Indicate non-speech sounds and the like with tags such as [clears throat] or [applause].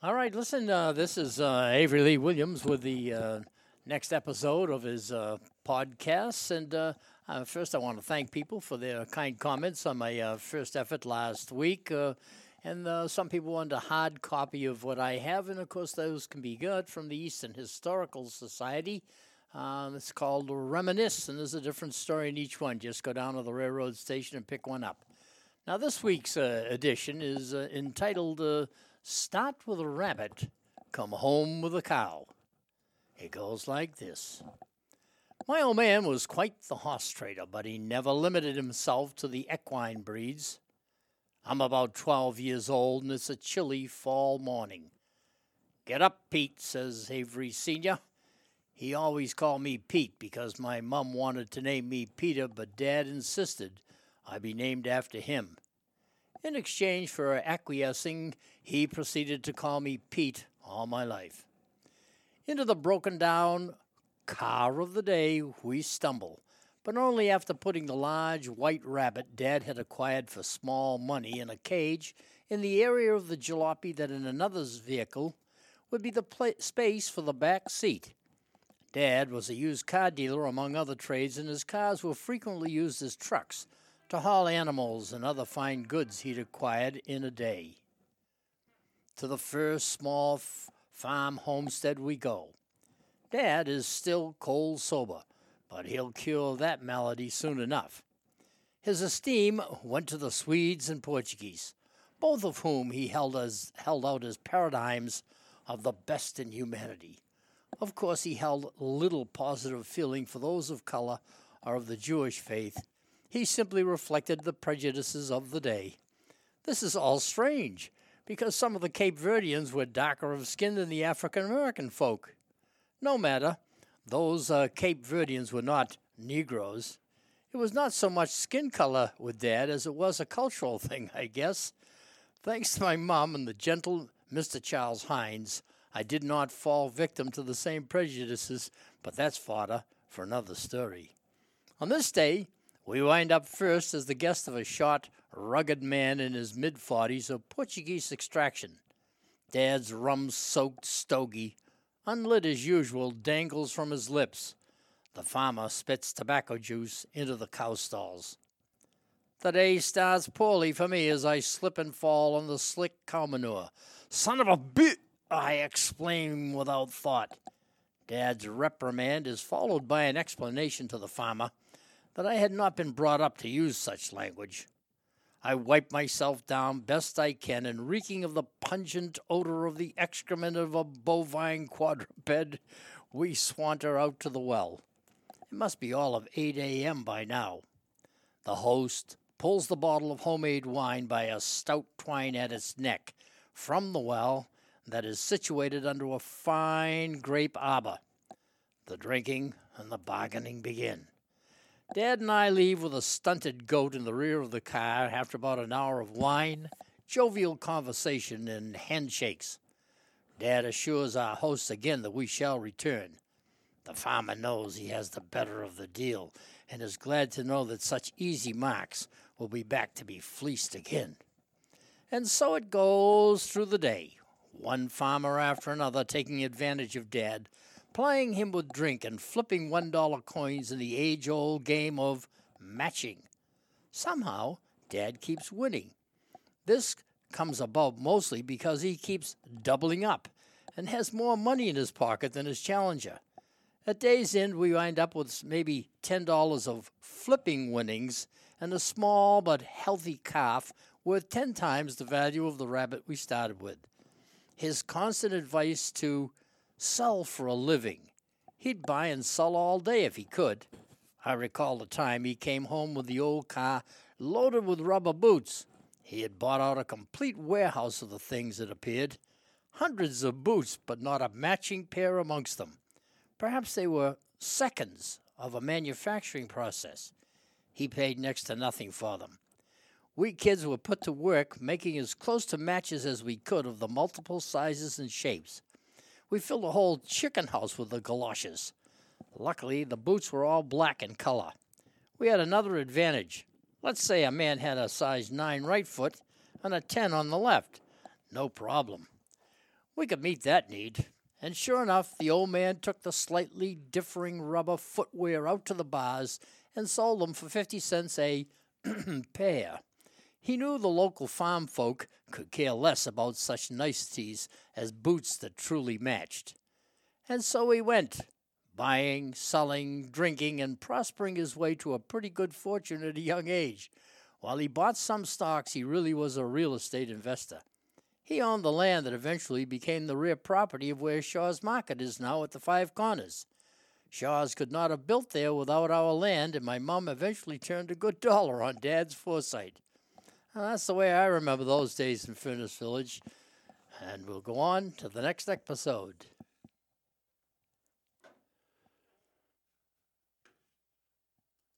All right, listen, uh, this is uh, Avery Lee Williams with the uh, next episode of his uh, podcast. And uh, uh, first, I want to thank people for their kind comments on my first effort last week. And some people wanted a hard copy of what I have, and of course, those can be got from the Easton Historical Society. Um, it's called Reminisce, and there's a different story in each one. Just go down to the railroad station and pick one up. Now, this week's edition is entitled Start with a Rabbit, Come Home with a Cow. It goes like this My old man was quite the horse trader, but he never limited himself to the equine breeds. I'm about 12 years old, and it's a chilly fall morning. Get up, Pete, says Avery Sr. He always called me Pete because my mum wanted to name me Peter, but Dad insisted I be named after him. In exchange for acquiescing, he proceeded to call me Pete all my life. Into the broken down car of the day we stumble, but only after putting the large white rabbit Dad had acquired for small money in a cage in the area of the jalopy that in another's vehicle would be the pla- space for the back seat. Dad was a used car dealer among other trades, and his cars were frequently used as trucks to haul animals and other fine goods he'd acquired in a day. To the first small f- farm homestead we go. Dad is still cold sober, but he'll cure that malady soon enough. His esteem went to the Swedes and Portuguese, both of whom he held, as, held out as paradigms of the best in humanity. Of course, he held little positive feeling for those of color or of the Jewish faith. He simply reflected the prejudices of the day. This is all strange, because some of the Cape Verdeans were darker of skin than the African American folk. No matter, those uh, Cape Verdeans were not Negroes. It was not so much skin color with Dad as it was a cultural [laughs] thing, I guess. Thanks to my mom and the gentle Mr. Charles Hines, I did not fall victim to the same prejudices, but that's fodder for another story. On this day, we wind up first as the guest of a short, rugged man in his mid 40s of Portuguese extraction. Dad's rum soaked stogie, unlit as usual, dangles from his lips. The farmer spits tobacco juice into the cow stalls. The day starts poorly for me as I slip and fall on the slick cow manure. Son of a bit! I exclaim without thought. Dad's reprimand is followed by an explanation to the farmer that I had not been brought up to use such language. I wipe myself down best I can, and reeking of the pungent odor of the excrement of a bovine quadruped, we swanter out to the well. It must be all of 8 a.m. by now. The host pulls the bottle of homemade wine by a stout twine at its neck from the well that is situated under a fine grape arbor. The drinking and the bargaining begin. Dad and I leave with a stunted goat in the rear of the car after about an hour of wine, jovial conversation, and handshakes. Dad assures our host again that we shall return. The farmer knows he has the better of the deal and is glad to know that such easy marks will be back to be fleeced again. And so it goes through the day, one farmer after another taking advantage of Dad, plying him with drink and flipping one dollar coins in the age old game of matching. Somehow, Dad keeps winning. This comes about mostly because he keeps doubling up and has more money in his pocket than his challenger. At day's end, we wind up with maybe $10 of flipping winnings and a small but healthy calf worth 10 times the value of the rabbit we started with. His constant advice to sell for a living. He'd buy and sell all day if he could. I recall the time he came home with the old car loaded with rubber boots. He had bought out a complete warehouse of the things, it appeared. Hundreds of boots, but not a matching pair amongst them. Perhaps they were seconds of a manufacturing process. He paid next to nothing for them. We kids were put to work making as close to matches as we could of the multiple sizes and shapes. We filled a whole chicken house with the galoshes. Luckily, the boots were all black in color. We had another advantage. Let's say a man had a size 9 right foot and a 10 on the left. No problem. We could meet that need. And sure enough, the old man took the slightly differing rubber footwear out to the bars and sold them for 50 cents a [clears throat] pair. He knew the local farm folk could care less about such niceties as boots that truly matched. And so he went, buying, selling, drinking, and prospering his way to a pretty good fortune at a young age. While he bought some stocks, he really was a real estate investor. He owned the land that eventually became the rear property of where Shaw's Market is now at the Five Corners. Shaw's could not have built there without our land, and my mom eventually turned a good dollar on Dad's foresight. Well, that's the way I remember those days in Furnace Village. And we'll go on to the next episode.